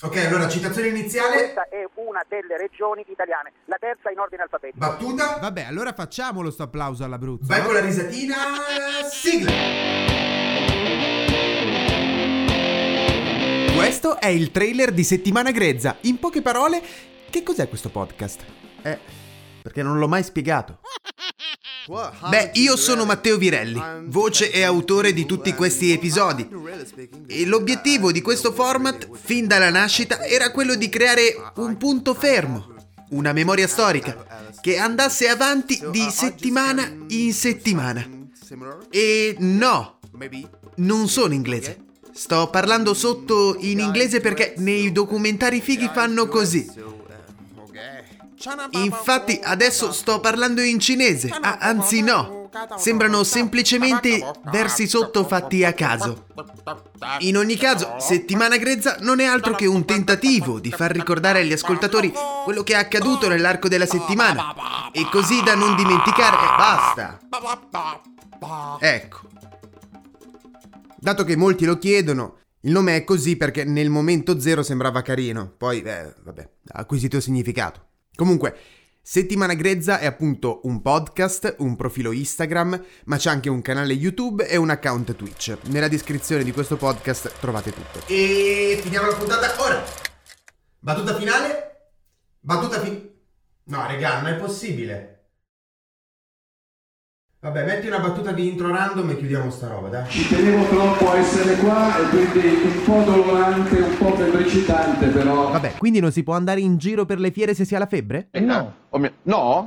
Ok, allora citazione iniziale. Questa è una delle regioni italiane, la terza in ordine alfabetico. Battuta. Vabbè, allora facciamolo sto applauso all'Abruzzo. Vai con la risatina. Sigla. Questo è il trailer di Settimana Grezza. In poche parole, che cos'è questo podcast? Eh, perché non l'ho mai spiegato. Beh, io sono Matteo Virelli, voce e autore di tutti questi episodi. E l'obiettivo di questo format, fin dalla nascita, era quello di creare un punto fermo, una memoria storica, che andasse avanti di settimana in settimana. E no, non sono inglese. Sto parlando sotto in inglese perché nei documentari fighi fanno così. Infatti adesso sto parlando in cinese, ah, anzi no, sembrano semplicemente versi sotto fatti a caso. In ogni caso, Settimana Grezza non è altro che un tentativo di far ricordare agli ascoltatori quello che è accaduto nell'arco della settimana e così da non dimenticare... Basta! Ecco. Dato che molti lo chiedono, il nome è così perché nel momento zero sembrava carino, poi, eh, vabbè, ha acquisito significato. Comunque, Settimana Grezza è appunto un podcast, un profilo Instagram, ma c'è anche un canale YouTube e un account Twitch. Nella descrizione di questo podcast trovate tutto. E finiamo la puntata ora. Battuta finale? Battuta fin... No, regà, non è possibile. Vabbè, metti una battuta di intro random e chiudiamo sta roba, dai. Ci tenevo troppo a essere qua e quindi un po' dolorante, un po' febbricitante, però. Vabbè, quindi non si può andare in giro per le fiere se si ha la febbre? Eh no. Oh mio- No?